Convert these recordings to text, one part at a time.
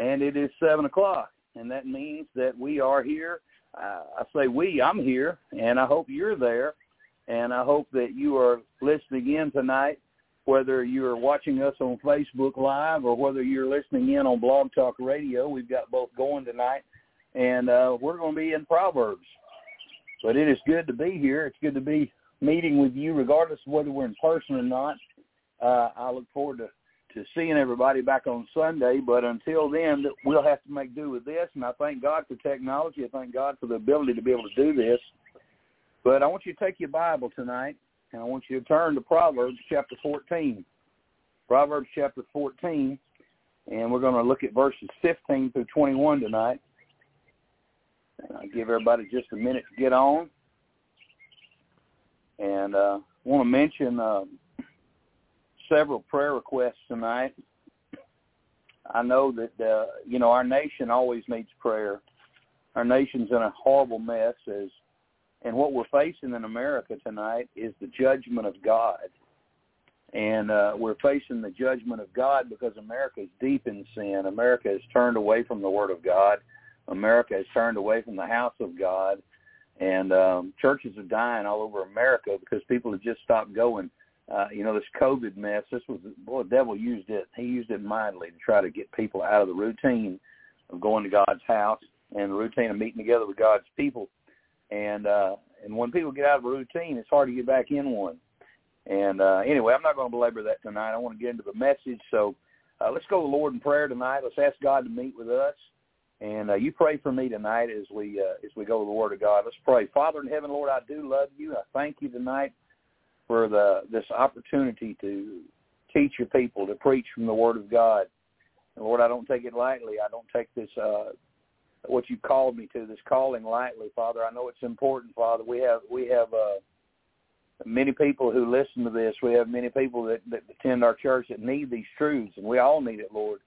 and it is seven o'clock, and that means that we are here. Uh, I say we, I'm here, and I hope you're there, and I hope that you are listening in tonight, whether you're watching us on Facebook Live or whether you're listening in on Blog Talk Radio. We've got both going tonight, and uh, we're going to be in Proverbs. But it is good to be here. It's good to be meeting with you, regardless of whether we're in person or not. Uh, I look forward to to seeing everybody back on Sunday. But until then, we'll have to make do with this. And I thank God for technology. I thank God for the ability to be able to do this. But I want you to take your Bible tonight, and I want you to turn to Proverbs chapter 14. Proverbs chapter 14, and we're going to look at verses 15 through 21 tonight. And I'll give everybody just a minute to get on. And uh, I want to mention uh, several prayer requests tonight. I know that uh, you know our nation always needs prayer. Our nation's in a horrible mess, as and what we're facing in America tonight is the judgment of God. And uh, we're facing the judgment of God because America is deep in sin. America has turned away from the Word of God. America has turned away from the house of God. And um, churches are dying all over America because people have just stopped going uh, you know, this COVID mess, this was, boy, the devil used it. He used it mightily to try to get people out of the routine of going to God's house and the routine of meeting together with God's people. And, uh, and when people get out of a routine, it's hard to get back in one. And, uh, anyway, I'm not going to belabor that tonight. I want to get into the message. So, uh, let's go to the Lord in prayer tonight. Let's ask God to meet with us. And uh, you pray for me tonight as we uh, as we go to the Word of God. Let's pray. Father in heaven, Lord, I do love you. I thank you tonight for the this opportunity to teach your people to preach from the Word of God. And Lord, I don't take it lightly. I don't take this uh, what you called me to, this calling lightly, Father. I know it's important, Father. We have we have uh, many people who listen to this. We have many people that, that attend our church that need these truths, and we all need it, Lord.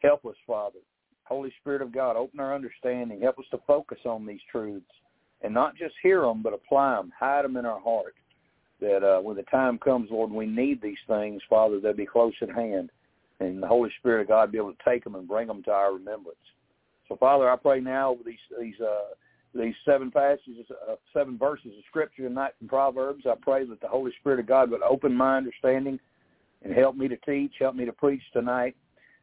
Help us, Father. Holy Spirit of God, open our understanding. Help us to focus on these truths and not just hear them, but apply them, hide them in our heart that uh, when the time comes, Lord, we need these things, Father, they'll be close at hand. And the Holy Spirit of God be able to take them and bring them to our remembrance. So, Father, I pray now over these these uh, these seven passages, uh, seven verses of Scripture tonight from Proverbs. I pray that the Holy Spirit of God would open my understanding and help me to teach, help me to preach tonight,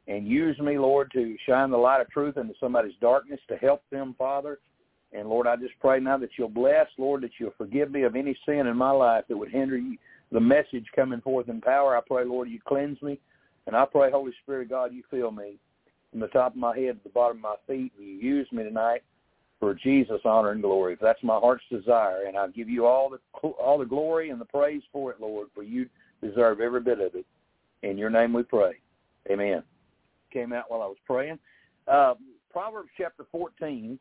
and use me, Lord, to shine the light of truth into somebody's darkness to help them, Father, and Lord, I just pray now that you'll bless, Lord, that you'll forgive me of any sin in my life that would hinder you, the message coming forth in power. I pray, Lord, you cleanse me. And I pray, Holy Spirit, God, you fill me from the top of my head to the bottom of my feet. And you use me tonight for Jesus' honor and glory. That's my heart's desire. And I give you all the all the glory and the praise for it, Lord, for you deserve every bit of it. In your name we pray. Amen. Came out while I was praying. Uh, Proverbs chapter 14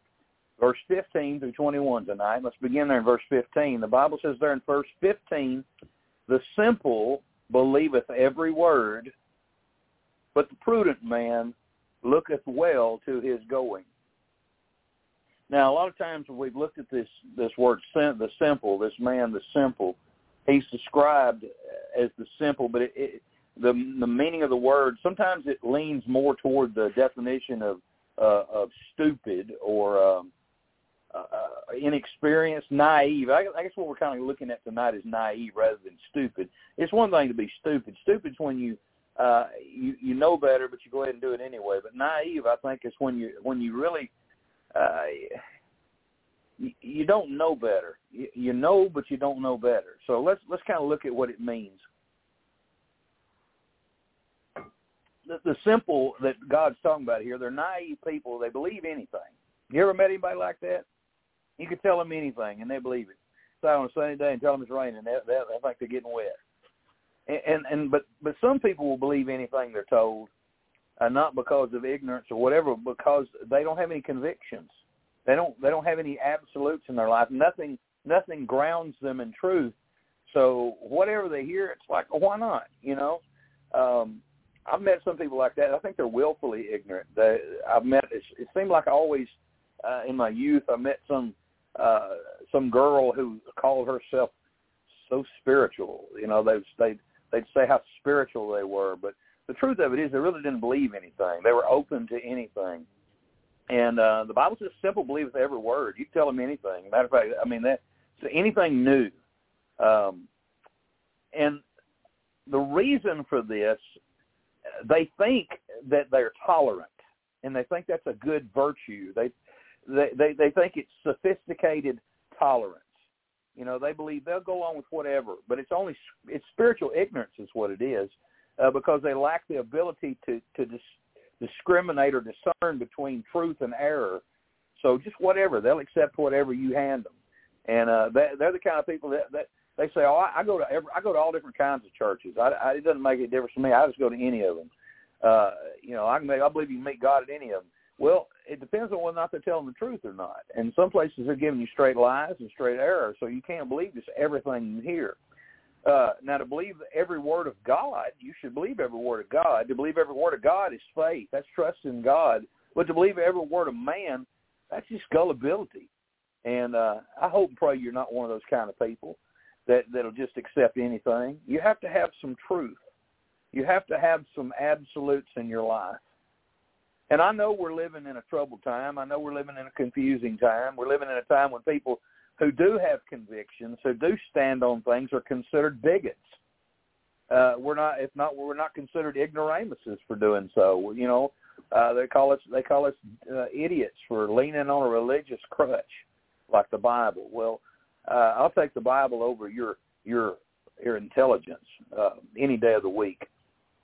verse 15 through 21 tonight. Let's begin there in verse 15. The Bible says there in verse 15, the simple believeth every word, but the prudent man looketh well to his going. Now, a lot of times when we've looked at this this word, the simple, this man, the simple, he's described as the simple, but it, it, the the meaning of the word sometimes it leans more toward the definition of uh, of stupid or um, uh, inexperienced, naive. I, I guess what we're kind of looking at tonight is naive rather than stupid. It's one thing to be stupid. Stupid's when you uh, you you know better, but you go ahead and do it anyway. But naive, I think, is when you when you really uh, you, you don't know better. You, you know, but you don't know better. So let's let's kind of look at what it means. The, the simple that God's talking about here, they're naive people. They believe anything. You ever met anybody like that? You could tell them anything, and they believe it. So on a sunny day and tell them it's raining, they, they, they think they're getting wet. And, and and but but some people will believe anything they're told, uh, not because of ignorance or whatever, because they don't have any convictions. They don't they don't have any absolutes in their life. Nothing nothing grounds them in truth. So whatever they hear, it's like, why not? You know, um, I've met some people like that. I think they're willfully ignorant. They, I've met. It, it seemed like I always, uh, in my youth, I met some uh, some girl who called herself so spiritual. You know, they they they'd say how spiritual they were, but the truth of it is they really didn't believe anything. They were open to anything. And uh, the Bible says simple believeth every word. You tell them anything. Matter of fact, I mean that so anything new. Um, and the reason for this, they think that they're tolerant, and they think that's a good virtue. They they they, they think it's sophisticated tolerance. You know, they believe they'll go along with whatever, but it's only it's spiritual ignorance is what it is, uh, because they lack the ability to to dis- discriminate or discern between truth and error. So just whatever they'll accept whatever you hand them, and uh, they, they're the kind of people that, that they say, "Oh, I, I go to every, I go to all different kinds of churches. I, I, it doesn't make any difference to me. I just go to any of them. Uh, you know, I can make, I believe you can meet God at any of them. Well, it depends on whether or not they're telling the truth or not. And some places they're giving you straight lies and straight error, so you can't believe just everything you hear. Uh, now, to believe every word of God, you should believe every word of God. To believe every word of God is faith. That's trust in God. But to believe every word of man, that's just gullibility. And uh, I hope and pray you're not one of those kind of people that that'll just accept anything. You have to have some truth. You have to have some absolutes in your life. And I know we're living in a troubled time. I know we're living in a confusing time. We're living in a time when people who do have convictions, who do stand on things, are considered bigots. Uh, we're not, if not, we're not considered ignoramuses for doing so. You know, uh, they call us, they call us uh, idiots for leaning on a religious crutch, like the Bible. Well, uh, I'll take the Bible over your your your intelligence uh, any day of the week.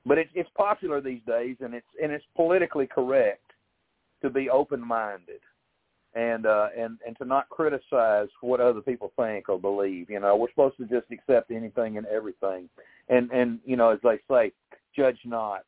But it's it's popular these days, and it's and it's politically correct to be open-minded and uh, and and to not criticize what other people think or believe. You know, we're supposed to just accept anything and everything, and and you know, as they say, judge not,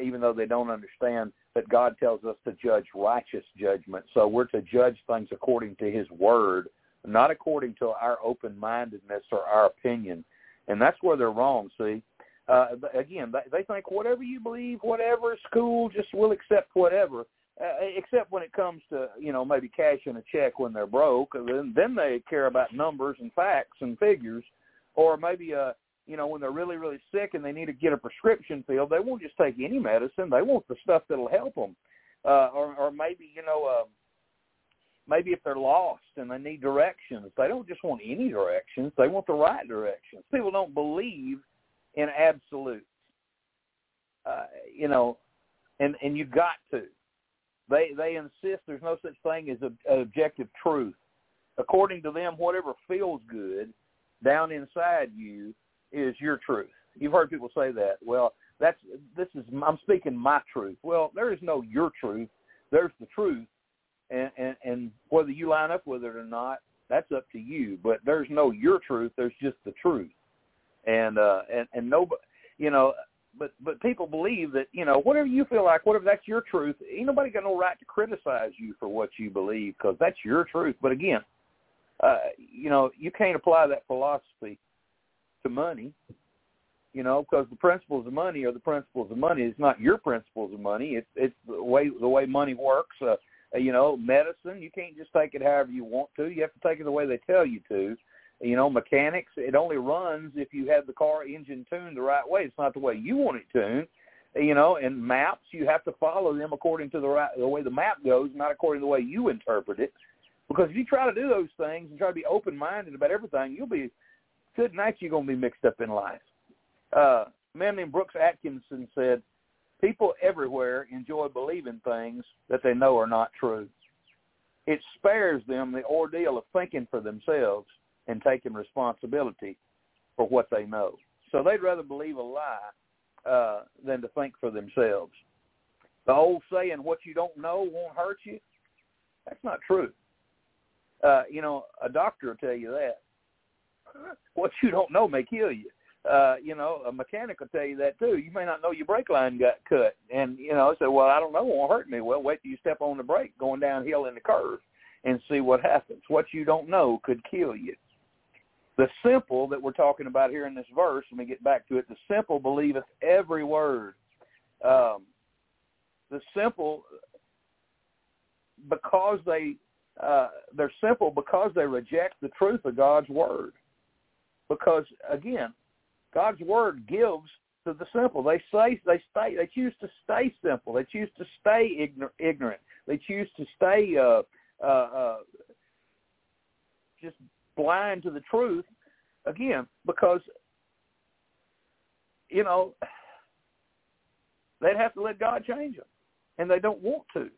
even though they don't understand that God tells us to judge righteous judgment. So we're to judge things according to His Word, not according to our open-mindedness or our opinion. And that's where they're wrong. See, uh, again, they, they think whatever you believe, whatever is cool, just we'll accept whatever uh, except when it comes to you know maybe cashing a check when they're broke. Then then they care about numbers and facts and figures, or maybe uh you know when they're really really sick and they need to get a prescription filled. They won't just take any medicine. They want the stuff that'll help them, uh, or or maybe you know. Uh, maybe if they're lost and they need directions, they don't just want any directions. They want the right directions. People don't believe in absolutes. Uh, you know, and and you got to. They they insist there's no such thing as a, objective truth. According to them, whatever feels good down inside you is your truth. You've heard people say that. Well, that's this is I'm speaking my truth. Well, there is no your truth. There's the truth, and and, and whether you line up with it or not, that's up to you. But there's no your truth. There's just the truth, and uh, and and nobody, you know, but but people believe that you know whatever you feel like, whatever that's your truth. Ain't nobody got no right to criticize you for what you believe because that's your truth. But again, uh, you know you can't apply that philosophy to money. You know, because the principles of money are the principles of money. It's not your principles of money. It's it's the way the way money works. Uh, you know, medicine you can't just take it however you want to. You have to take it the way they tell you to you know, mechanics, it only runs if you have the car engine tuned the right way. It's not the way you want it tuned. You know, and maps, you have to follow them according to the right the way the map goes, not according to the way you interpret it. Because if you try to do those things and try to be open minded about everything, you'll be good night you're gonna be mixed up in life. Uh a man named Brooks Atkinson said, People everywhere enjoy believing things that they know are not true. It spares them the ordeal of thinking for themselves and taking responsibility for what they know. So they'd rather believe a lie uh, than to think for themselves. The old saying, what you don't know won't hurt you, that's not true. Uh, you know, a doctor will tell you that. What you don't know may kill you. Uh, you know, a mechanic will tell you that too. You may not know your brake line got cut. And, you know, say, well, I don't know, it won't hurt me. Well, wait till you step on the brake going downhill in the curve and see what happens. What you don't know could kill you. The simple that we're talking about here in this verse, let me get back to it. The simple believeth every word. Um, the simple, because they uh, they're simple because they reject the truth of God's word. Because again, God's word gives to the simple. They say they stay. They choose to stay simple. They choose to stay ignorant. They choose to stay uh, uh, uh, just blind to the truth. Again, because you know they'd have to let God change them, and they don't want to.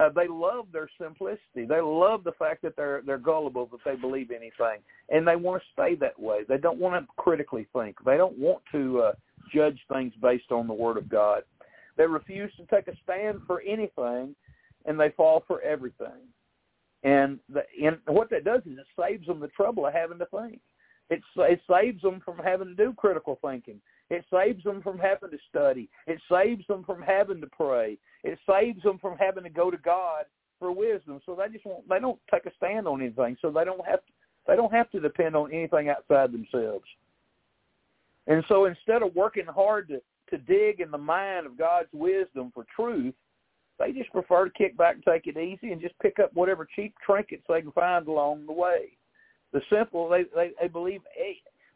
Uh, they love their simplicity. They love the fact that they're they're gullible, that they believe anything, and they want to stay that way. They don't want to critically think. They don't want to uh, judge things based on the Word of God. They refuse to take a stand for anything, and they fall for everything. And the, and what that does is it saves them the trouble of having to think. It it saves them from having to do critical thinking. It saves them from having to study. It saves them from having to pray. It saves them from having to go to God for wisdom. So they just won't, they don't take a stand on anything. So they don't have to, they don't have to depend on anything outside themselves. And so instead of working hard to to dig in the mind of God's wisdom for truth, they just prefer to kick back and take it easy and just pick up whatever cheap trinkets they can find along the way. The simple, they they, they believe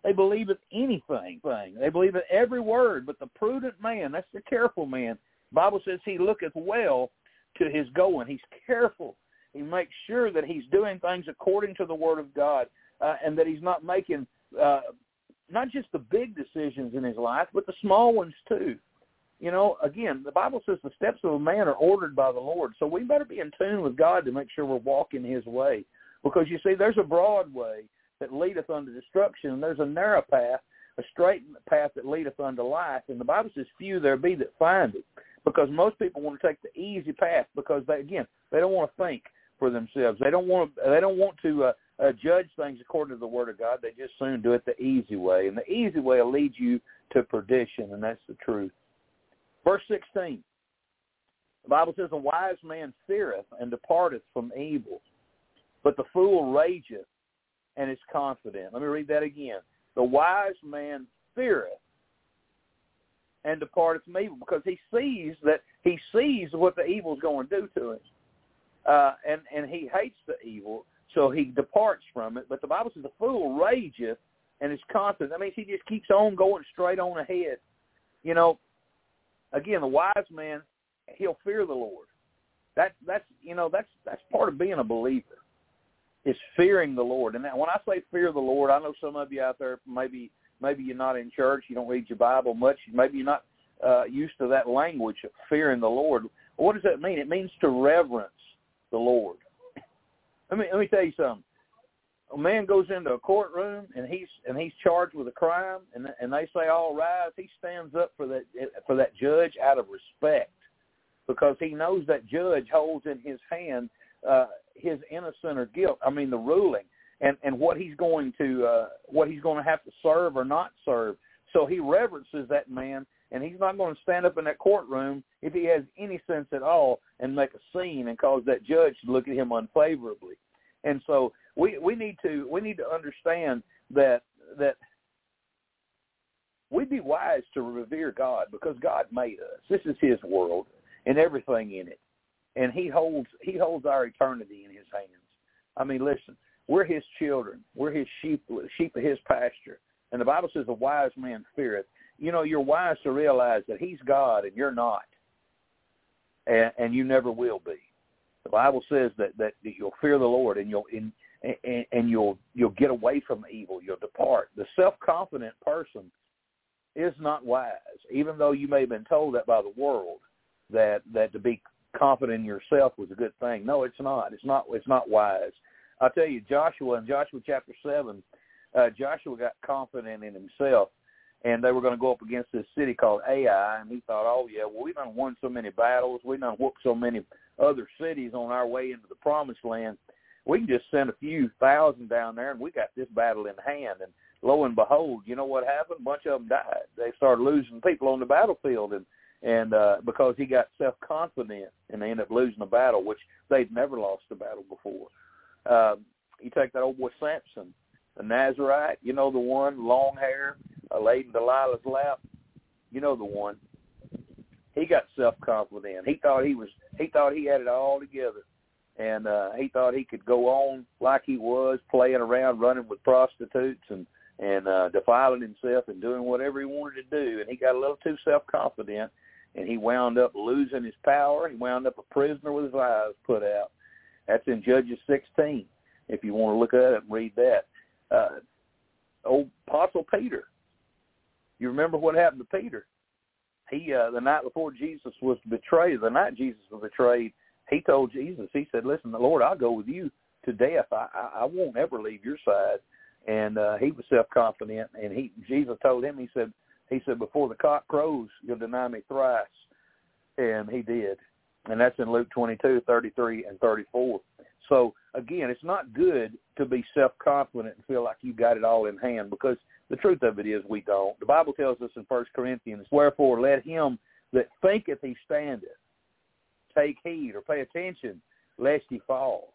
they believe in anything. Thing. They believe in every word. But the prudent man, that's the careful man. Bible says he looketh well to his going. He's careful. He makes sure that he's doing things according to the word of God, uh, and that he's not making uh, not just the big decisions in his life, but the small ones too. You know, again, the Bible says the steps of a man are ordered by the Lord. So we better be in tune with God to make sure we're walking his way. Because you see, there's a broad way that leadeth unto destruction, and there's a narrow path, a straight path that leadeth unto life. And the Bible says, few there be that find it, because most people want to take the easy path because they, again, they don't want to think for themselves. They don't want to. They don't want to uh, uh, judge things according to the Word of God. They just soon do it the easy way, and the easy way will lead you to perdition, and that's the truth. Verse sixteen. The Bible says, "A wise man feareth and departeth from evil, but the fool rageth and is confident. Let me read that again. The wise man feareth and departeth from evil because he sees that he sees what the evil is going to do to him. Uh, and, and he hates the evil, so he departs from it. But the Bible says the fool rageth and is confident. That means he just keeps on going straight on ahead. You know, again, the wise man, he'll fear the Lord. That that's you know that's that's part of being a believer is fearing the Lord. And when I say fear the Lord, I know some of you out there maybe maybe you're not in church, you don't read your Bible much, maybe you're not uh, used to that language of fearing the Lord. What does that mean? It means to reverence the Lord. Let me let me tell you something. A man goes into a courtroom and he's and he's charged with a crime, and and they say all rise. He stands up for that for that judge out of respect, because he knows that judge holds in his hand uh, his innocent or guilt. I mean the ruling and and what he's going to uh, what he's going to have to serve or not serve. So he reverences that man, and he's not going to stand up in that courtroom if he has any sense at all and make a scene and cause that judge to look at him unfavorably. And so we we need to we need to understand that that we'd be wise to revere God because God made us. This is His world and everything in it and he holds he holds our eternity in his hands. I mean, listen, we're his children. We're his sheep sheep of his pasture. And the Bible says a wise man feareth. You know, you're wise to realize that he's God and you're not. And, and you never will be. The Bible says that, that you'll fear the Lord and you'll in, and, and you'll you'll get away from evil. You'll depart. The self-confident person is not wise, even though you may have been told that by the world that that to be confident in yourself was a good thing. No, it's not. It's not. It's not wise. I tell you, Joshua in Joshua chapter seven, uh, Joshua got confident in himself, and they were going to go up against this city called Ai, and he thought, oh yeah, well we done won so many battles, we've done whooped so many other cities on our way into the promised land. We can just send a few thousand down there, and we got this battle in hand. And lo and behold, you know what happened? A bunch of them died. They started losing people on the battlefield, and and uh, because he got self confident and they ended up losing the battle, which they'd never lost a battle before. Uh, you take that old boy Samson, the Nazarite, you know the one, long hair, uh, laid in Delilah's lap, you know the one. He got self confident. He thought he was. He thought he had it all together, and uh, he thought he could go on like he was, playing around, running with prostitutes, and and uh, defiling himself and doing whatever he wanted to do. And he got a little too self-confident, and he wound up losing his power. He wound up a prisoner with his eyes put out. That's in Judges 16. If you want to look at it and read that, uh, old Apostle Peter. You remember what happened to Peter? He uh, the night before Jesus was betrayed, the night Jesus was betrayed, he told Jesus, he said, "Listen, the Lord, I'll go with you to death. I, I, I won't ever leave your side." And uh, he was self confident, and he Jesus told him, he said, he said, before the cock crows, you'll deny me thrice, and he did, and that's in Luke twenty two, thirty three, and thirty four. So again, it's not good to be self confident and feel like you got it all in hand because the truth of it is we don't. The Bible tells us in First Corinthians, Wherefore let him that thinketh he standeth take heed or pay attention lest he fall.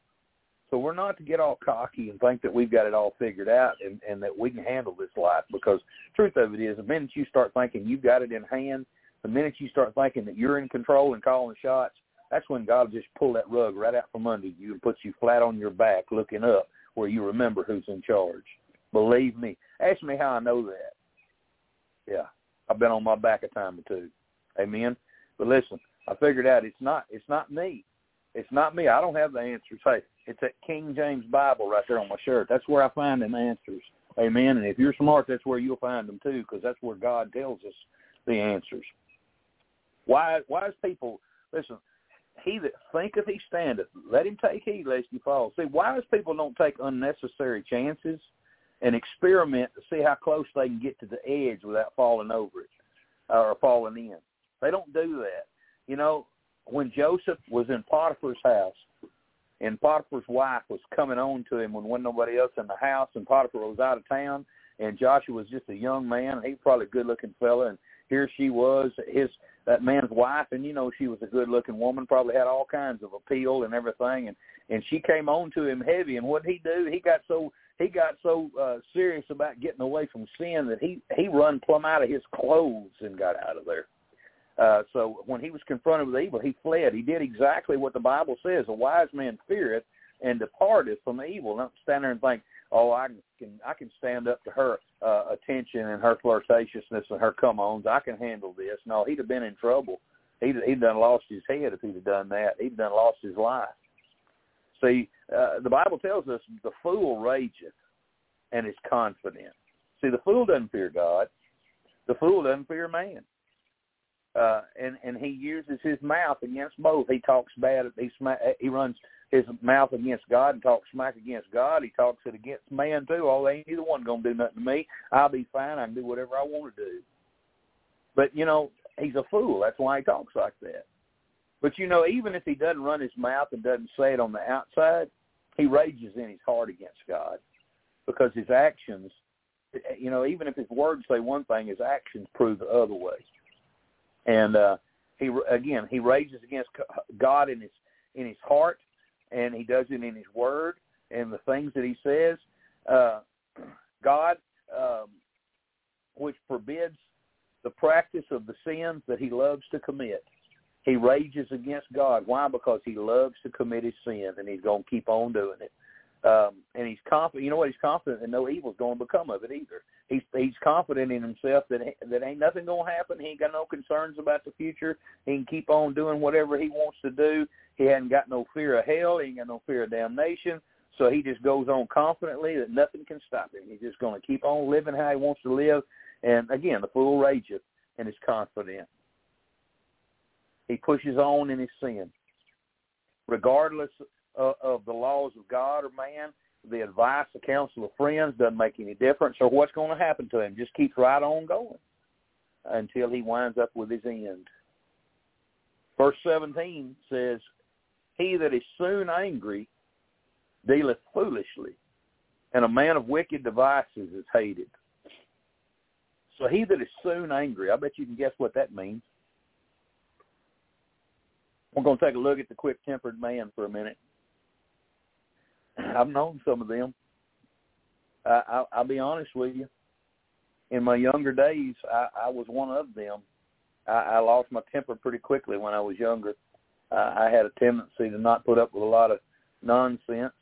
So we're not to get all cocky and think that we've got it all figured out and, and that we can handle this life because truth of it is the minute you start thinking you've got it in hand, the minute you start thinking that you're in control and calling shots, that's when God will just pull that rug right out from under you and puts you flat on your back looking up where you remember who's in charge. Believe me. Ask me how I know that. Yeah. I've been on my back a time or two. Amen. But listen, I figured out it's not it's not me. It's not me. I don't have the answers. Hey, it's that King James Bible right there on my shirt. That's where I find them answers. Amen. And if you're smart, that's where you'll find them too, because that's where God tells us the answers. Why wise people listen, he that thinketh he standeth, let him take heed lest he fall. See, wise people don't take unnecessary chances and experiment to see how close they can get to the edge without falling over it or falling in. They don't do that. You know, when Joseph was in Potiphar's house, and Potiphar's wife was coming on to him when wasn't nobody else in the house, and Potiphar was out of town, and Joshua was just a young man. and He was probably a good-looking fella, and here she was, his that man's wife, and you know she was a good-looking woman, probably had all kinds of appeal and everything, and and she came on to him heavy. And what he do? He got so he got so uh, serious about getting away from sin that he he run plumb out of his clothes and got out of there. Uh, so when he was confronted with evil, he fled. He did exactly what the Bible says: a wise man feareth and departeth from evil. Don't stand there and think, "Oh, I can I can stand up to her uh, attention and her flirtatiousness and her come-ons. I can handle this." No, he'd have been in trouble. He'd he'd done lost his head if he'd have done that. He'd done lost his life. See, uh, the Bible tells us the fool rageth and is confident. See, the fool doesn't fear God. The fool doesn't fear man. Uh, and and he uses his mouth against both. He talks bad. He smack, he runs his mouth against God and talks smack against God. He talks it against man too. Oh, ain't either one gonna do nothing to me. I'll be fine. I can do whatever I want to do. But you know, he's a fool. That's why he talks like that. But you know, even if he doesn't run his mouth and doesn't say it on the outside, he rages in his heart against God because his actions, you know, even if his words say one thing, his actions prove the other way. And uh, he again, he rages against God in his in his heart, and he does it in his word and the things that he says. Uh, God, um, which forbids the practice of the sins that he loves to commit. He rages against God. Why? Because he loves to commit his sin, and he's going to keep on doing it. Um, and he's confident. You know what? He's confident that no evil's going to become of it either. He's he's confident in himself that that ain't nothing to happen. He ain't got no concerns about the future. He can keep on doing whatever he wants to do. He hadn't got no fear of hell. He ain't got no fear of damnation. So he just goes on confidently that nothing can stop him. He's just to keep on living how he wants to live. And again, the fool rageth and is confident. He pushes on in his sin, regardless of, of the laws of God or man. The advice, the counsel of friends doesn't make any difference. So what's going to happen to him? Just keeps right on going until he winds up with his end. Verse 17 says, He that is soon angry dealeth foolishly, and a man of wicked devices is hated. So he that is soon angry, I bet you can guess what that means. We're going to take a look at the quick-tempered man for a minute. I've known some of them. I, I, I'll be honest with you. In my younger days, I, I was one of them. I, I lost my temper pretty quickly when I was younger. Uh, I had a tendency to not put up with a lot of nonsense.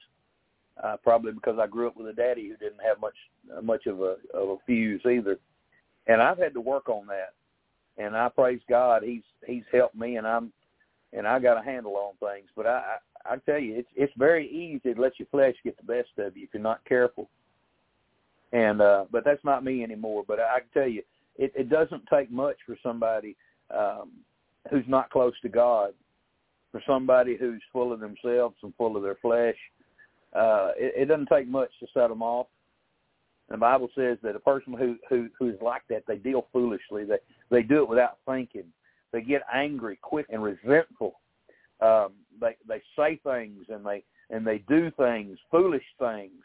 uh, probably because I grew up with a daddy who didn't have much uh, much of a of a fuse either, and I've had to work on that. And I praise God, he's he's helped me, and I'm and I got a handle on things. But I I, I tell you, it's it's very easy to let your flesh get the best of you if you're not careful. And uh, but that's not me anymore. But I, I can tell you, it, it doesn't take much for somebody um, who's not close to God, for somebody who's full of themselves and full of their flesh. Uh, it, it doesn't take much to set them off. The Bible says that a person who who who's like that, they deal foolishly. They they do it without thinking. They get angry quick and resentful. Um, they they say things and they and they do things, foolish things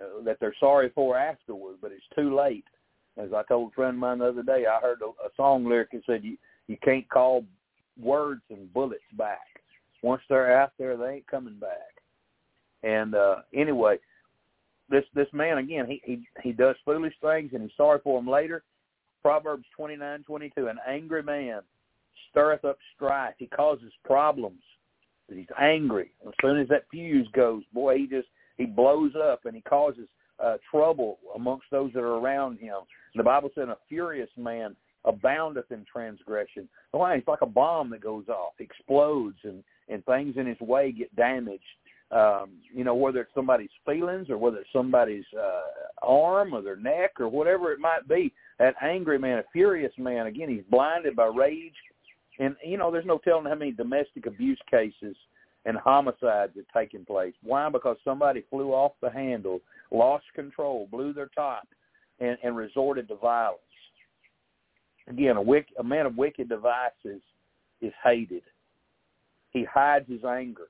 uh, that they're sorry for afterward, but it's too late. As I told a friend of mine the other day, I heard a, a song lyric that said, "You you can't call words and bullets back. Once they're out there, they ain't coming back." And uh anyway, this this man again, he he he does foolish things and he's sorry for them later. Proverbs twenty nine twenty two: An angry man stirreth up strife. He causes problems. He's angry. As soon as that fuse goes, boy, he just he blows up and he causes uh, trouble amongst those that are around him. The Bible said, "A furious man aboundeth in transgression." Why? It's like a bomb that goes off, explodes, and and things in his way get damaged. Um, you know, whether it's somebody's feelings or whether it's somebody's uh, arm or their neck or whatever it might be. That angry man, a furious man, again, he's blinded by rage. And, you know, there's no telling how many domestic abuse cases and homicides have taken place. Why? Because somebody flew off the handle, lost control, blew their top, and, and resorted to violence. Again, a, wick, a man of wicked devices is hated. He hides his anger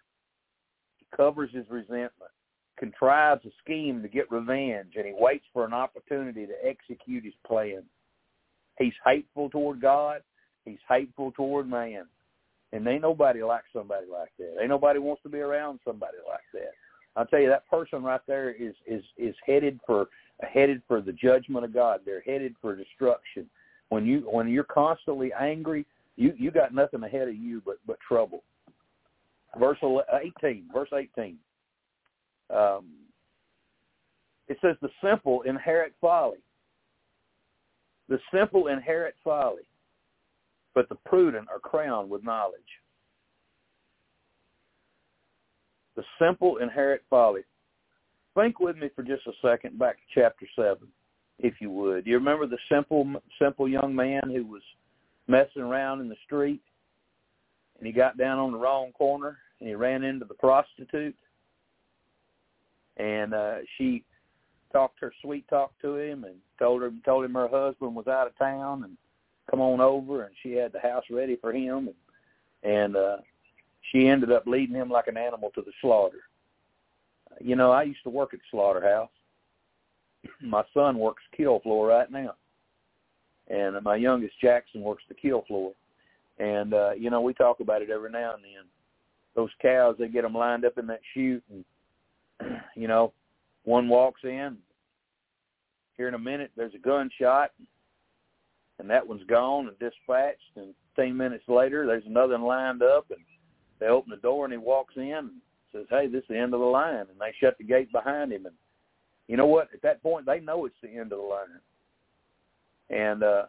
He covers his resentment, contrives a scheme to get revenge, and he waits for an opportunity to execute his plan. He's hateful toward God. He's hateful toward man. And ain't nobody like somebody like that. Ain't nobody wants to be around somebody like that. I'll tell you that person right there is is is headed for headed for the judgment of God. They're headed for destruction. When you when you're constantly angry, you you got nothing ahead of you but but trouble verse 18, verse 18. Um, it says, the simple inherit folly. The simple inherit folly, but the prudent are crowned with knowledge. The simple inherit folly. Think with me for just a second back to chapter 7, if you would. Do you remember the simple, simple young man who was messing around in the street? and he got down on the wrong corner and he ran into the prostitute and uh she talked her sweet talk to him and told her told him her husband was out of town and come on over and she had the house ready for him and and uh she ended up leading him like an animal to the slaughter you know i used to work at the slaughterhouse my son works kill floor right now and my youngest jackson works the kill floor and uh, you know, we talk about it every now and then. Those cows, they get them lined up in that chute, and you know, one walks in. Here in a minute, there's a gunshot, and that one's gone and dispatched. And 10 minutes later, there's another one lined up, and they open the door, and he walks in and says, "Hey, this is the end of the line," and they shut the gate behind him. And you know what? At that point, they know it's the end of the line. And uh,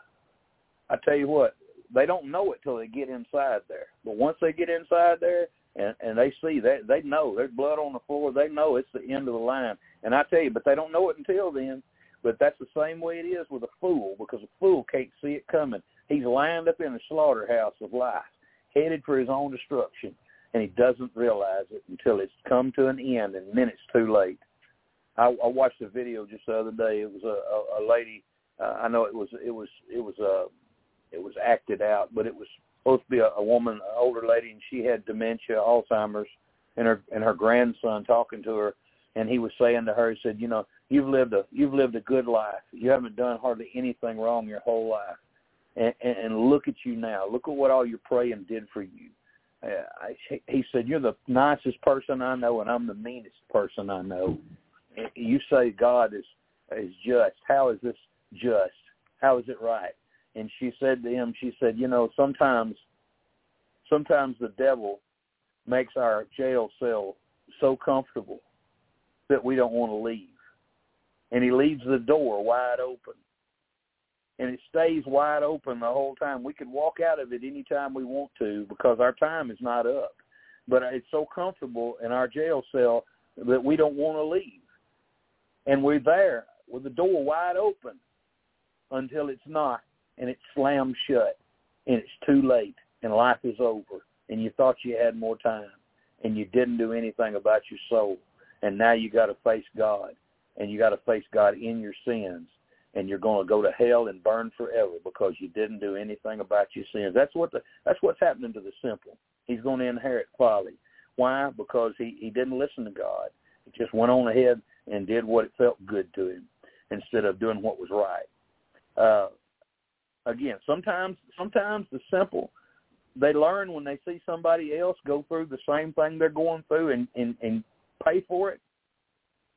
I tell you what, they don't know it till they get inside there. But once they get inside there and and they see that they know there's blood on the floor, they know it's the end of the line. And I tell you, but they don't know it until then. But that's the same way it is with a fool because a fool can't see it coming. He's lined up in the slaughterhouse of life, headed for his own destruction, and he doesn't realize it until it's come to an end, and then it's too late. I, I watched a video just the other day. It was a, a, a lady. Uh, I know it was it was it was a it was acted out, but it was supposed to be a, a woman, an older lady, and she had dementia, Alzheimer's, and her and her grandson talking to her, and he was saying to her, he said, you know, you've lived a you've lived a good life. You haven't done hardly anything wrong your whole life, and, and, and look at you now. Look at what all your praying did for you. Uh, I, he said, you're the nicest person I know, and I'm the meanest person I know. You say God is is just. How is this just? How is it right? and she said to him, she said, you know, sometimes, sometimes the devil makes our jail cell so comfortable that we don't want to leave. And he leaves the door wide open. And it stays wide open the whole time. We can walk out of it any time we want to because our time is not up. But it's so comfortable in our jail cell that we don't want to leave. And we're there with the door wide open until it's not and it's slammed shut and it's too late and life is over and you thought you had more time and you didn't do anything about your soul and now you got to face God and you got to face God in your sins and you're going to go to hell and burn forever because you didn't do anything about your sins. That's what the that's what's happening to the simple. He's going to inherit folly. Why? Because he he didn't listen to God. He just went on ahead and did what it felt good to him instead of doing what was right. Uh, again, sometimes sometimes the simple they learn when they see somebody else go through the same thing they're going through and and, and pay for it.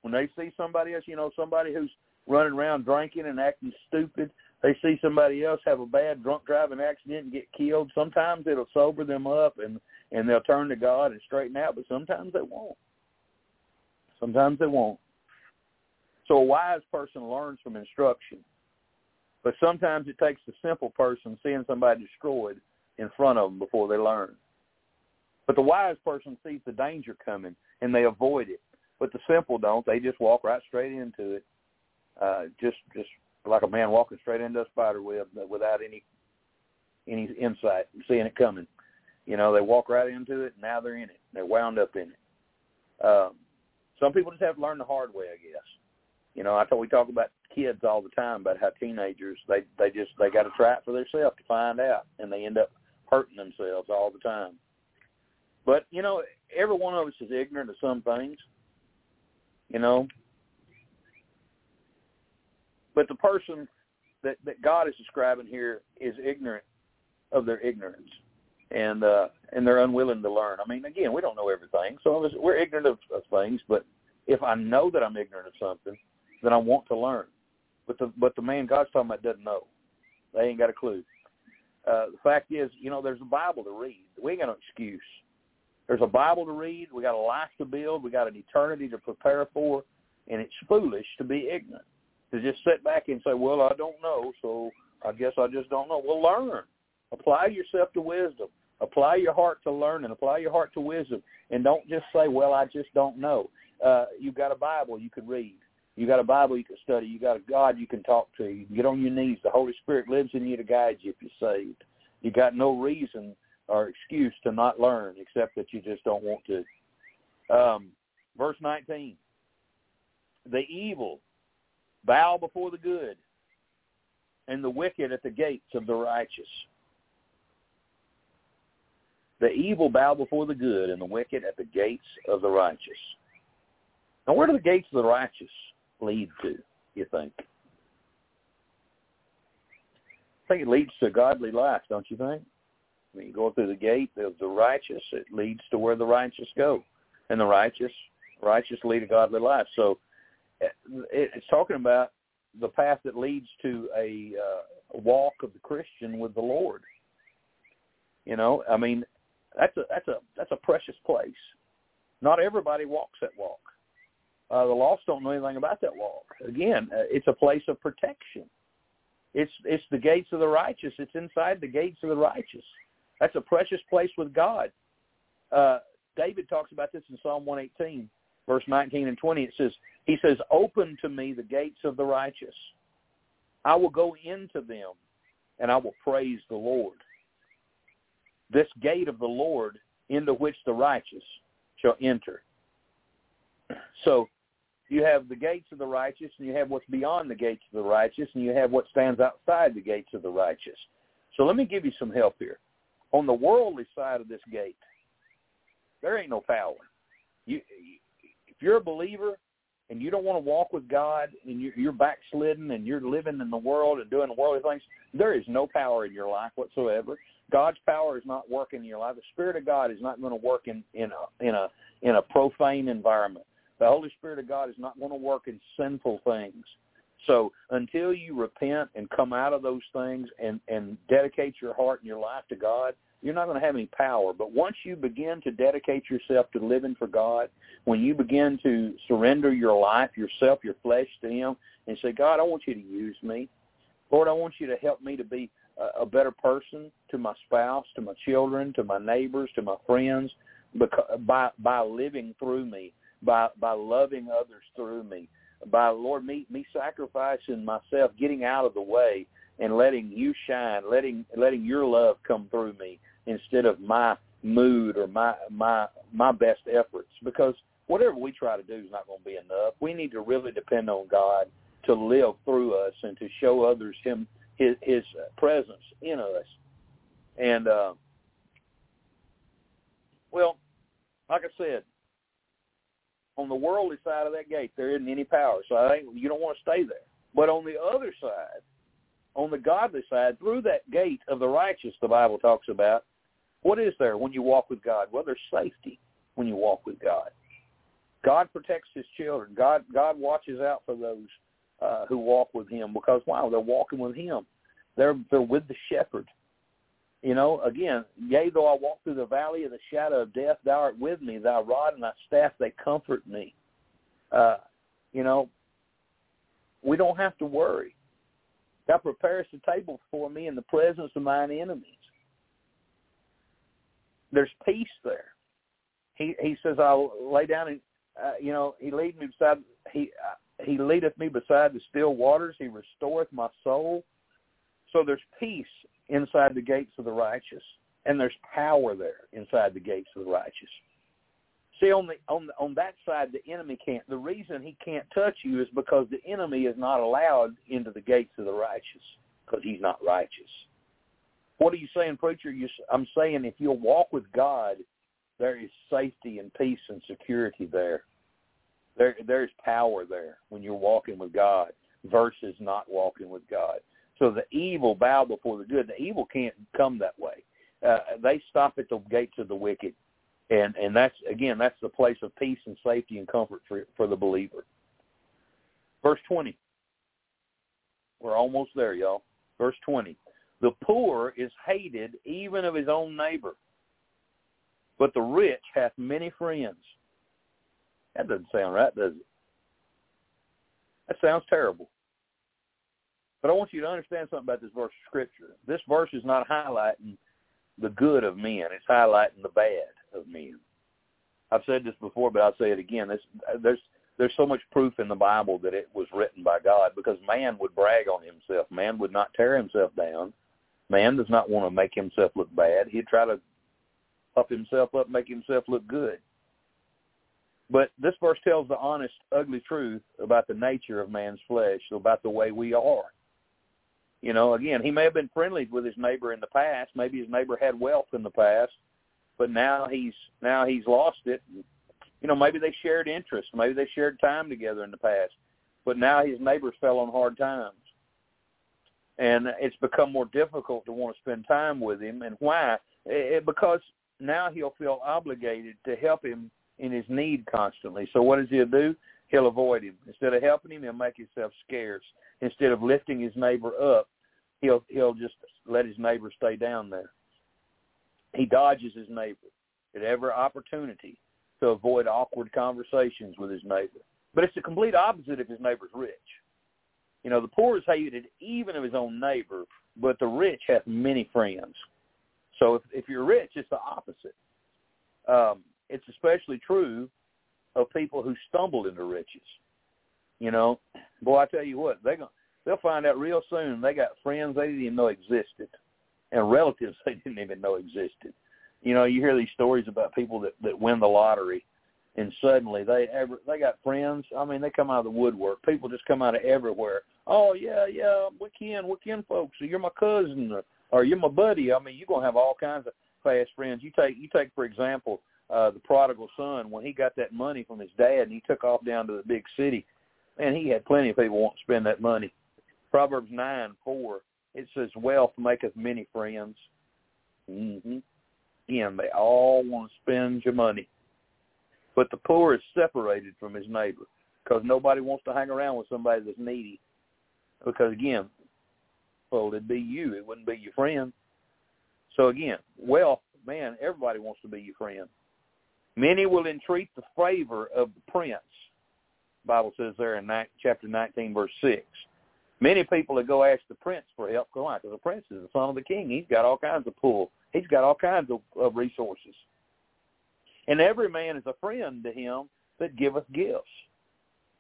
When they see somebody else, you know, somebody who's running around drinking and acting stupid, they see somebody else have a bad drunk driving accident and get killed. Sometimes it'll sober them up and and they'll turn to God and straighten out, but sometimes they won't. Sometimes they won't. So a wise person learns from instruction. But sometimes it takes the simple person seeing somebody destroyed in front of them before they learn. But the wise person sees the danger coming and they avoid it. But the simple don't. They just walk right straight into it. Uh, just just like a man walking straight into a spider web without any any insight, seeing it coming. You know, they walk right into it. And now they're in it. They're wound up in it. Um, some people just have to learn the hard way, I guess. You know, I thought we talk about kids all the time about how teenagers they they just they got to try it for themselves to find out, and they end up hurting themselves all the time. But you know, every one of us is ignorant of some things. You know, but the person that that God is describing here is ignorant of their ignorance, and uh, and they're unwilling to learn. I mean, again, we don't know everything, so we're ignorant of, of things. But if I know that I'm ignorant of something, then I want to learn. But the but the man God's talking about doesn't know. They ain't got a clue. Uh, the fact is, you know, there's a Bible to read. We ain't got no excuse. There's a Bible to read. We got a life to build. We got an eternity to prepare for, and it's foolish to be ignorant. To just sit back and say, "Well, I don't know, so I guess I just don't know." Well, learn. Apply yourself to wisdom. Apply your heart to learning. Apply your heart to wisdom, and don't just say, "Well, I just don't know." Uh, you've got a Bible you can read. You got a Bible you can study. You got a God you can talk to. You can get on your knees. The Holy Spirit lives in you to guide you if you're saved. You got no reason or excuse to not learn except that you just don't want to. Um, verse 19. The evil bow before the good, and the wicked at the gates of the righteous. The evil bow before the good, and the wicked at the gates of the righteous. Now, where do the gates of the righteous lead to, you think? I think it leads to a godly life, don't you think? Mean, you through the gate of the righteous, it leads to where the righteous go. And the righteous, righteous lead a godly life. So it's talking about the path that leads to a, uh, walk of the Christian with the Lord. You know, I mean, that's a that's a that's a precious place. Not everybody walks that walk. Uh, the lost don't know anything about that walk. Again, uh, it's a place of protection. It's it's the gates of the righteous. It's inside the gates of the righteous. That's a precious place with God. Uh, David talks about this in Psalm 118, verse 19 and 20. It says, he says, open to me the gates of the righteous. I will go into them and I will praise the Lord. This gate of the Lord into which the righteous shall enter. So you have the gates of the righteous and you have what's beyond the gates of the righteous and you have what stands outside the gates of the righteous. So let me give you some help here. On the worldly side of this gate, there ain't no power. You, if you're a believer and you don't want to walk with God and you're, you're backslidden and you're living in the world and doing worldly things, there is no power in your life whatsoever. God's power is not working in your life. The Spirit of God is not going to work in in a in a in a profane environment. The Holy Spirit of God is not going to work in sinful things. So until you repent and come out of those things and and dedicate your heart and your life to God, you're not going to have any power. But once you begin to dedicate yourself to living for God, when you begin to surrender your life, yourself, your flesh to Him, and say, God, I want you to use me. Lord, I want you to help me to be a, a better person to my spouse, to my children, to my neighbors, to my friends, because, by by living through me, by by loving others through me, by Lord me me sacrificing myself, getting out of the way, and letting you shine, letting letting your love come through me instead of my mood or my my my best efforts. Because whatever we try to do is not going to be enough. We need to really depend on God to live through us and to show others Him His His presence in us. And uh, well, like I said, on the worldly side of that gate, there isn't any power. So I think you don't want to stay there. But on the other side, on the godly side, through that gate of the righteous, the Bible talks about, what is there when you walk with God? Well, there's safety when you walk with God. God protects His children. God God watches out for those uh, who walk with Him because wow, they're walking with Him. They're they're with the Shepherd. You know, again, yea, though I walk through the valley of the shadow of death, thou art with me. Thy rod and thy staff, they comfort me. Uh, you know, we don't have to worry. Thou preparest a table for me in the presence of mine enemies. There's peace there. He he says, I'll lay down and uh, you know he lead me beside he uh, he leadeth me beside the still waters. He restoreth my soul. So there's peace inside the gates of the righteous, and there's power there inside the gates of the righteous. See, on the on the, on that side, the enemy can't. The reason he can't touch you is because the enemy is not allowed into the gates of the righteous because he's not righteous. What are you saying, preacher? You, I'm saying if you'll walk with God, there is safety and peace and security there. There, there's power there when you're walking with God versus not walking with God. So the evil bow before the good. The evil can't come that way. Uh, they stop at the gates of the wicked, and and that's again that's the place of peace and safety and comfort for for the believer. Verse twenty. We're almost there, y'all. Verse twenty. The poor is hated even of his own neighbor, but the rich hath many friends. That doesn't sound right, does it? That sounds terrible. But I want you to understand something about this verse of Scripture. This verse is not highlighting the good of men. It's highlighting the bad of men. I've said this before, but I'll say it again. There's, there's there's so much proof in the Bible that it was written by God because man would brag on himself. Man would not tear himself down. Man does not want to make himself look bad. He'd try to puff himself up, make himself look good. But this verse tells the honest, ugly truth about the nature of man's flesh, about the way we are. You know, again, he may have been friendly with his neighbor in the past. Maybe his neighbor had wealth in the past, but now he's now he's lost it. You know, maybe they shared interests. Maybe they shared time together in the past, but now his neighbors fell on hard times, and it's become more difficult to want to spend time with him. And why? It, because now he'll feel obligated to help him in his need constantly. So what does he do? He'll avoid him. Instead of helping him, he'll make himself scarce. Instead of lifting his neighbor up, he'll he'll just let his neighbor stay down there. He dodges his neighbor at every opportunity to avoid awkward conversations with his neighbor. But it's the complete opposite if his neighbor's rich. You know, the poor is hated even of his own neighbor, but the rich hath many friends. So if, if you're rich, it's the opposite. Um, it's especially true of people who stumble into riches. You know, boy, I tell you what, they're gonna they'll find out real soon they got friends they didn't even know existed and relatives they didn't even know existed. You know, you hear these stories about people that that win the lottery and suddenly they ever they got friends. I mean, they come out of the woodwork. People just come out of everywhere. Oh yeah, yeah, we kin, we kin folks. You're my cousin or, or you're my buddy. I mean, you're gonna have all kinds of fast friends. You take you take for example uh the prodigal son when he got that money from his dad and he took off down to the big city. Man, he had plenty of people want to spend that money. Proverbs nine four it says, "Wealth maketh many friends." Mm-hmm. Again, they all want to spend your money, but the poor is separated from his neighbor because nobody wants to hang around with somebody that's needy. Because again, well, it'd be you. It wouldn't be your friend. So again, wealth, man, everybody wants to be your friend. Many will entreat the favor of the prince. Bible says there in chapter 19, verse 6. Many people that go ask the prince for help go out because the prince is the son of the king. He's got all kinds of pull. He's got all kinds of, of resources. And every man is a friend to him that giveth gifts.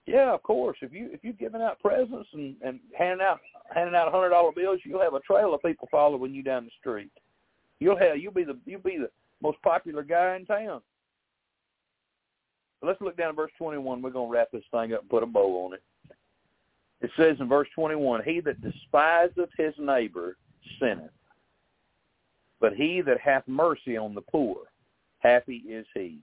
Yeah, of course. If you if you're giving out presents and and handing out handing out hundred dollar bills, you'll have a trail of people following you down the street. You'll have you'll be the you'll be the most popular guy in town. Let's look down at verse 21. We're going to wrap this thing up and put a bow on it. It says in verse 21, He that despiseth his neighbor sinneth, but he that hath mercy on the poor, happy is he.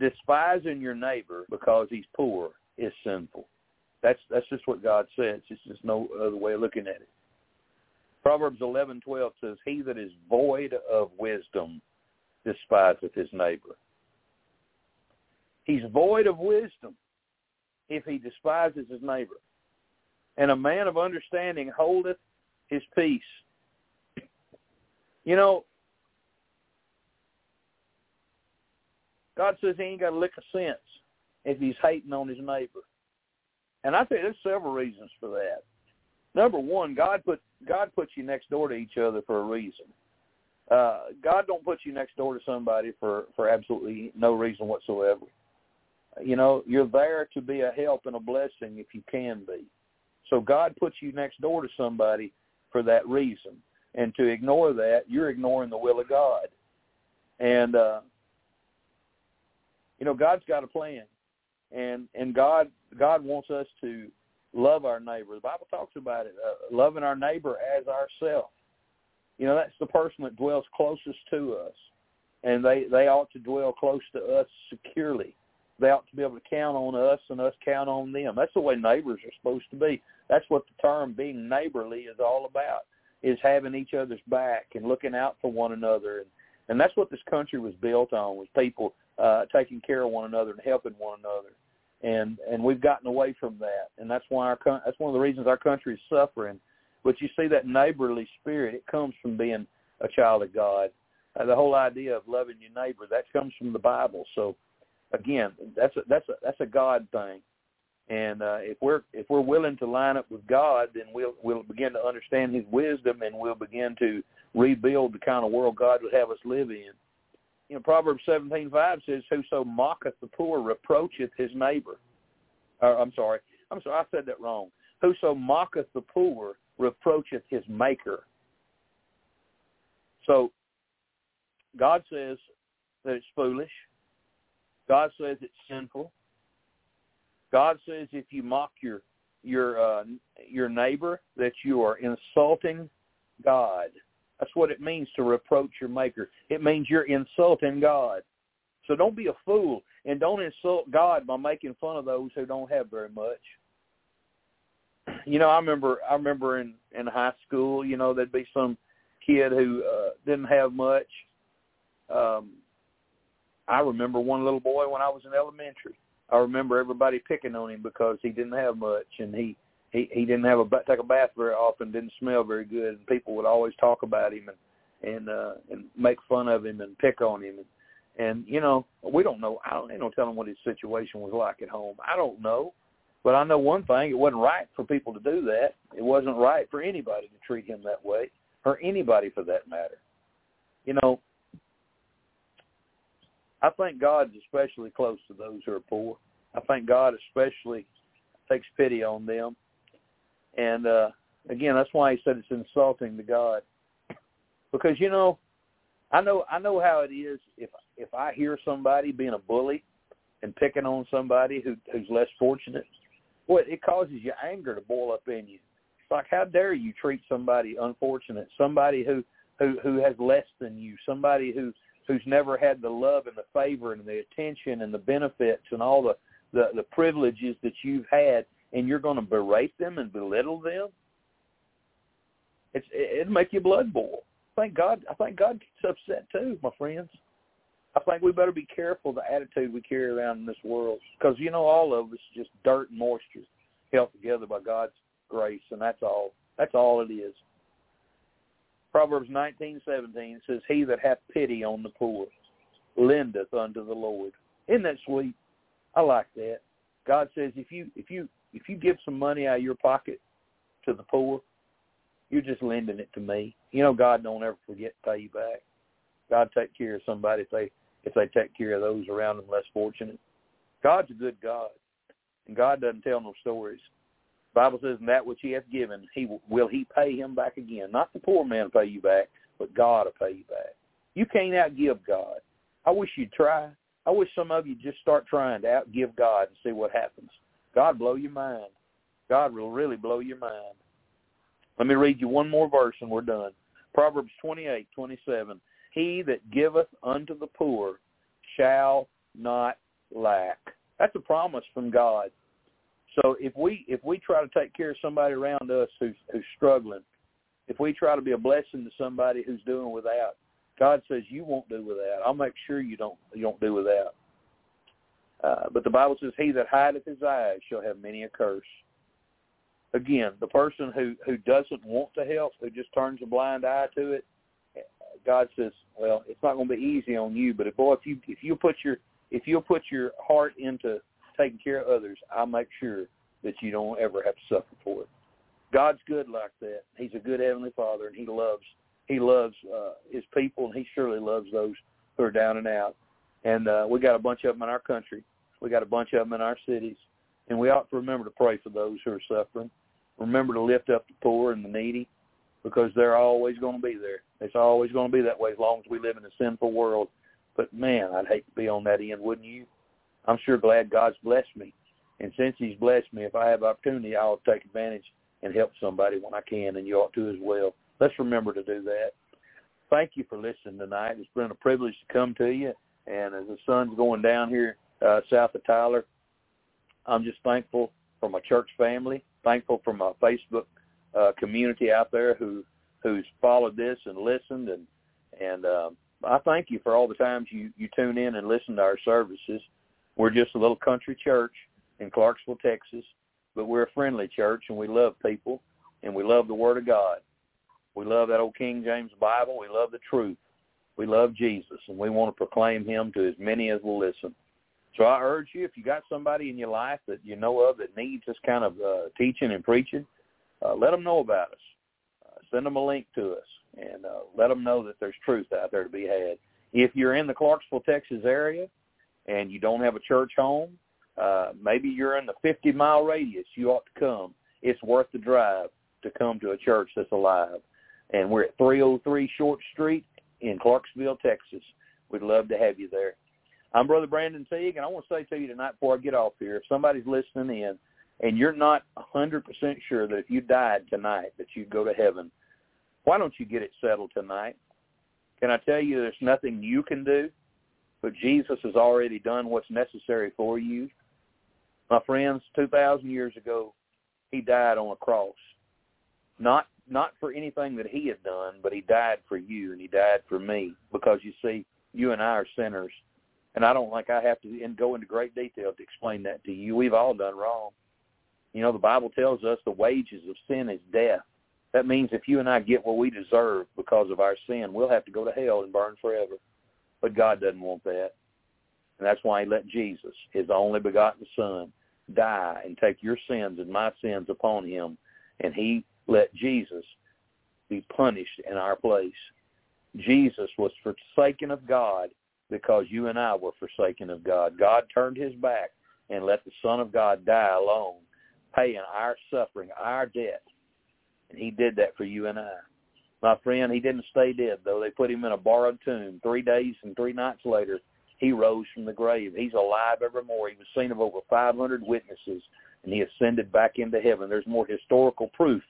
Despising your neighbor because he's poor is sinful. That's that's just what God says. It's just no other way of looking at it. Proverbs eleven twelve says, He that is void of wisdom despiseth his neighbor. He's void of wisdom if he despises his neighbor. And a man of understanding holdeth his peace. You know, God says he ain't got a lick of sense if he's hating on his neighbor. And I think there's several reasons for that. Number one, God put God puts you next door to each other for a reason. Uh, God don't put you next door to somebody for for absolutely no reason whatsoever. You know, you're there to be a help and a blessing if you can be. So God puts you next door to somebody for that reason. And to ignore that, you're ignoring the will of God. And uh you know, God's got a plan. And and God God wants us to love our neighbor. The Bible talks about it, uh, loving our neighbor as ourself. You know, that's the person that dwells closest to us. And they they ought to dwell close to us securely they ought to be able to count on us and us count on them. That's the way neighbors are supposed to be. That's what the term being neighborly is all about, is having each other's back and looking out for one another. And, and that's what this country was built on, was people uh, taking care of one another and helping one another. And and we've gotten away from that, and that's why our that's one of the reasons our country is suffering. But you see that neighborly spirit, it comes from being a child of God. Uh, the whole idea of loving your neighbor that comes from the Bible. So again, that's a, that's a, that's a God thing. And uh, if we're if we're willing to line up with God, then we'll we'll begin to understand His wisdom, and we'll begin to rebuild the kind of world God would have us live in. You know, Proverbs seventeen five says, "Whoso mocketh the poor reproacheth his neighbor." Or, I'm sorry, I'm sorry, I said that wrong. Whoso mocketh the poor reproacheth his maker. So, God says that it's foolish God says it's sinful. God says if you mock your your uh, your neighbor that you are insulting God. That's what it means to reproach your maker. It means you're insulting God. So don't be a fool and don't insult God by making fun of those who don't have very much. You know, I remember I remember in in high school, you know, there'd be some kid who uh didn't have much um I remember one little boy when I was in elementary. I remember everybody picking on him because he didn't have much and he he he didn't have a take a bath very often, didn't smell very good, and people would always talk about him and and uh and make fun of him and pick on him and and you know we don't know I don't ain't no telling what his situation was like at home. I don't know, but I know one thing: it wasn't right for people to do that. It wasn't right for anybody to treat him that way, or anybody for that matter. You know, I think God's especially close to those who are poor. I think God especially takes pity on them. And uh again, that's why he said it's insulting to God. Because you know, I know I know how it is if if I hear somebody being a bully and picking on somebody who who's less fortunate, boy, it causes your anger to boil up in you. It's like how dare you treat somebody unfortunate, somebody who who who has less than you, somebody who who's never had the love and the favor and the attention and the benefits and all the the, the privileges that you've had, and you're going to berate them and belittle them. It's it'll make your blood boil. Thank God. I think God gets upset too, my friends. I think we better be careful the attitude we carry around in this world because you know all of us just dirt and moisture. held together by God's grace, and that's all. That's all it is. Proverbs nineteen seventeen says, "He that hath pity on the poor lendeth unto the Lord." Isn't that sweet? I like that. God says, if you if you if you give some money out of your pocket to the poor, you're just lending it to me. You know, God don't ever forget to pay you back. God take care of somebody if they if they take care of those around them less fortunate. God's a good God, and God doesn't tell no stories. Bible says, "And that which He hath given, He will, will He pay him back again." Not the poor man will pay you back, but God will pay you back. You can't outgive God. I wish you'd try. I wish some of you just start trying to outgive God and see what happens. God blow your mind. God will really blow your mind. Let me read you one more verse and we're done. Proverbs twenty-eight, twenty-seven. He that giveth unto the poor shall not lack. That's a promise from God. So if we if we try to take care of somebody around us who's who's struggling, if we try to be a blessing to somebody who's doing without, God says you won't do without. I'll make sure you don't you don't do without. Uh, but the Bible says, "He that hideth his eyes shall have many a curse." Again, the person who who doesn't want to help, who just turns a blind eye to it, God says, "Well, it's not going to be easy on you, but boy, if you if you put your if you'll put your heart into taking care of others, I'll make sure that you don't ever have to suffer for it." God's good like that. He's a good heavenly Father, and He loves He loves uh, His people, and He surely loves those who are down and out. And uh, we got a bunch of them in our country. We got a bunch of them in our cities, and we ought to remember to pray for those who are suffering. Remember to lift up the poor and the needy, because they're always going to be there. It's always going to be that way as long as we live in a sinful world. But man, I'd hate to be on that end, wouldn't you? I'm sure glad God's blessed me, and since He's blessed me, if I have opportunity, I'll take advantage and help somebody when I can, and you ought to as well. Let's remember to do that. Thank you for listening tonight. It's been a privilege to come to you, and as the sun's going down here uh, south of Tyler. I'm just thankful for my church family, thankful for my Facebook uh, community out there who who's followed this and listened, and and um, I thank you for all the times you you tune in and listen to our services. We're just a little country church in Clarksville, Texas, but we're a friendly church, and we love people, and we love the Word of God. We love that old King James Bible. We love the truth. We love Jesus, and we want to proclaim Him to as many as will listen. So I urge you, if you got somebody in your life that you know of that needs this kind of uh, teaching and preaching, uh, let them know about us. Uh, send them a link to us and uh, let them know that there's truth out there to be had. If you're in the Clarksville, Texas area and you don't have a church home, uh, maybe you're in the 50 mile radius, you ought to come. It's worth the drive to come to a church that's alive. And we're at 303 Short Street in Clarksville, Texas. We'd love to have you there. I'm Brother Brandon Teague, and I want to say to you tonight before I get off here, if somebody's listening in and you're not 100% sure that if you died tonight that you'd go to heaven, why don't you get it settled tonight? Can I tell you there's nothing you can do, but Jesus has already done what's necessary for you? My friends, 2,000 years ago, he died on a cross. Not not for anything that he had done, but he died for you and he died for me because you see, you and I are sinners and I don't think I have to go into great detail to explain that to you. We've all done wrong. You know, the Bible tells us the wages of sin is death. That means if you and I get what we deserve because of our sin, we'll have to go to hell and burn forever. But God doesn't want that. And that's why he let Jesus, his only begotten son, die and take your sins and my sins upon him. And he let Jesus be punished in our place. Jesus was forsaken of God because you and I were forsaken of God. God turned his back and let the Son of God die alone, paying our suffering, our debt. And he did that for you and I. My friend, he didn't stay dead, though. They put him in a borrowed tomb. Three days and three nights later, he rose from the grave. He's alive evermore. He was seen of over 500 witnesses, and he ascended back into heaven. There's more historical proof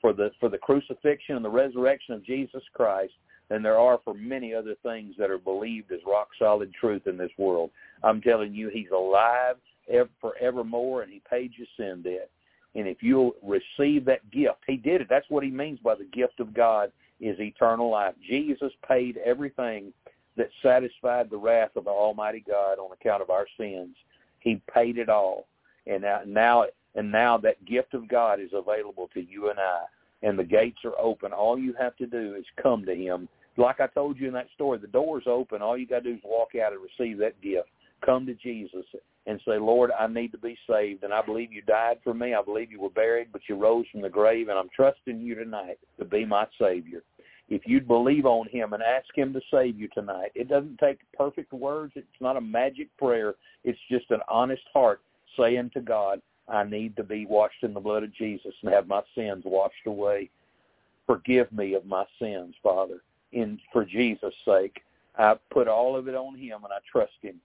for the for the crucifixion and the resurrection of Jesus Christ than there are for many other things that are believed as rock solid truth in this world. I'm telling you, he's alive forevermore, and he paid your sin debt. And if you'll receive that gift, he did it. That's what he means by the gift of God is eternal life. Jesus paid everything that satisfied the wrath of the Almighty God on account of our sins. He paid it all. And now, now And now that gift of God is available to you and I, and the gates are open. All you have to do is come to him. Like I told you in that story, the door's open. All you got to do is walk out and receive that gift. Come to Jesus and say, Lord, I need to be saved, and I believe you died for me. I believe you were buried, but you rose from the grave, and I'm trusting you tonight to be my Savior. If you'd believe on him and ask him to save you tonight, it doesn't take perfect words. It's not a magic prayer. It's just an honest heart saying to God, I need to be washed in the blood of Jesus and have my sins washed away. Forgive me of my sins, Father. In for Jesus' sake, I put all of it on him and I trust him.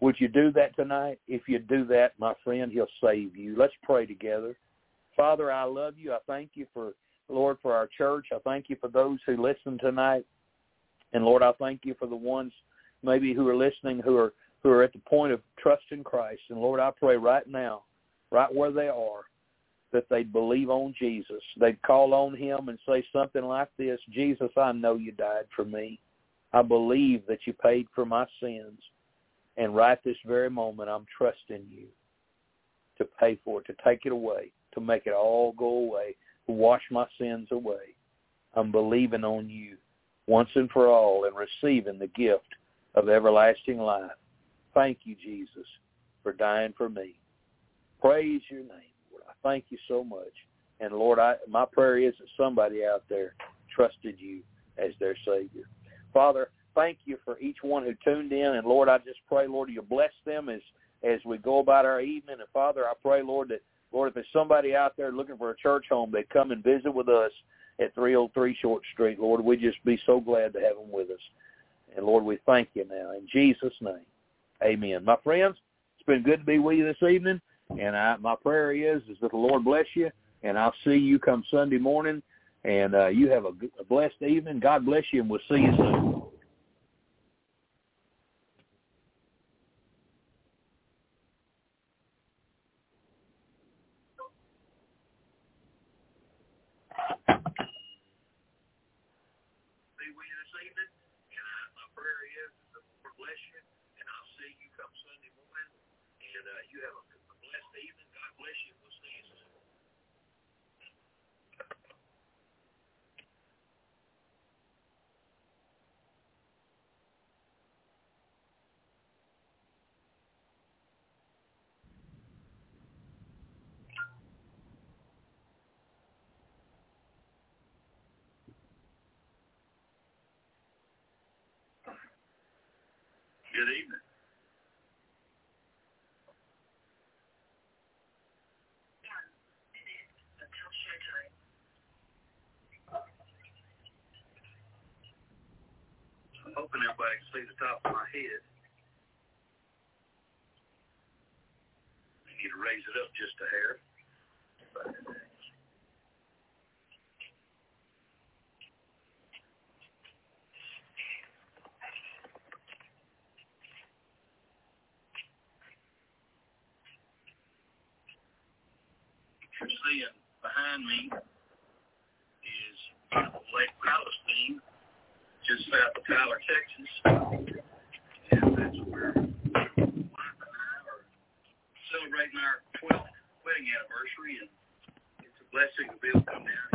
Would you do that tonight? If you do that, my friend, he'll save you. Let's pray together. Father, I love you. I thank you for Lord, for our church. I thank you for those who listen tonight. And Lord, I thank you for the ones maybe who are listening who are who are at the point of trust in Christ. And Lord, I pray right now, right where they are, that they'd believe on Jesus. They'd call on him and say something like this, Jesus, I know you died for me. I believe that you paid for my sins. And right this very moment, I'm trusting you to pay for it, to take it away, to make it all go away to wash my sins away. I'm believing on you once and for all and receiving the gift of everlasting life. Thank you, Jesus, for dying for me. Praise your name. Lord. I thank you so much. And Lord, I, my prayer is that somebody out there trusted you as their Savior. Father, thank you for each one who tuned in. And Lord, I just pray, Lord, you bless them as as we go about our evening. And Father, I pray, Lord, that Lord, if there's somebody out there looking for a church home, they come and visit with us at 303 Short Street. Lord, we'd just be so glad to have them with us. And Lord, we thank you now in Jesus' name. Amen. My friends, it's been good to be with you this evening. And I, my prayer is, is that the Lord bless you. And I'll see you come Sunday morning. And uh, you have a, a blessed evening. God bless you, and we'll see you soon. evening. And I, my prayer is that the Lord bless you, and I'll see you come Sunday morning. And uh, you have a blessed evening. God bless you. Good evening. I'm hoping everybody can see the top of my head. I need to raise it up just a hair. you're seeing behind me is Lake Palestine, just south of Tyler, Texas. And that's where wife and I are celebrating our 12th wedding anniversary. And it's a blessing to be able to come down.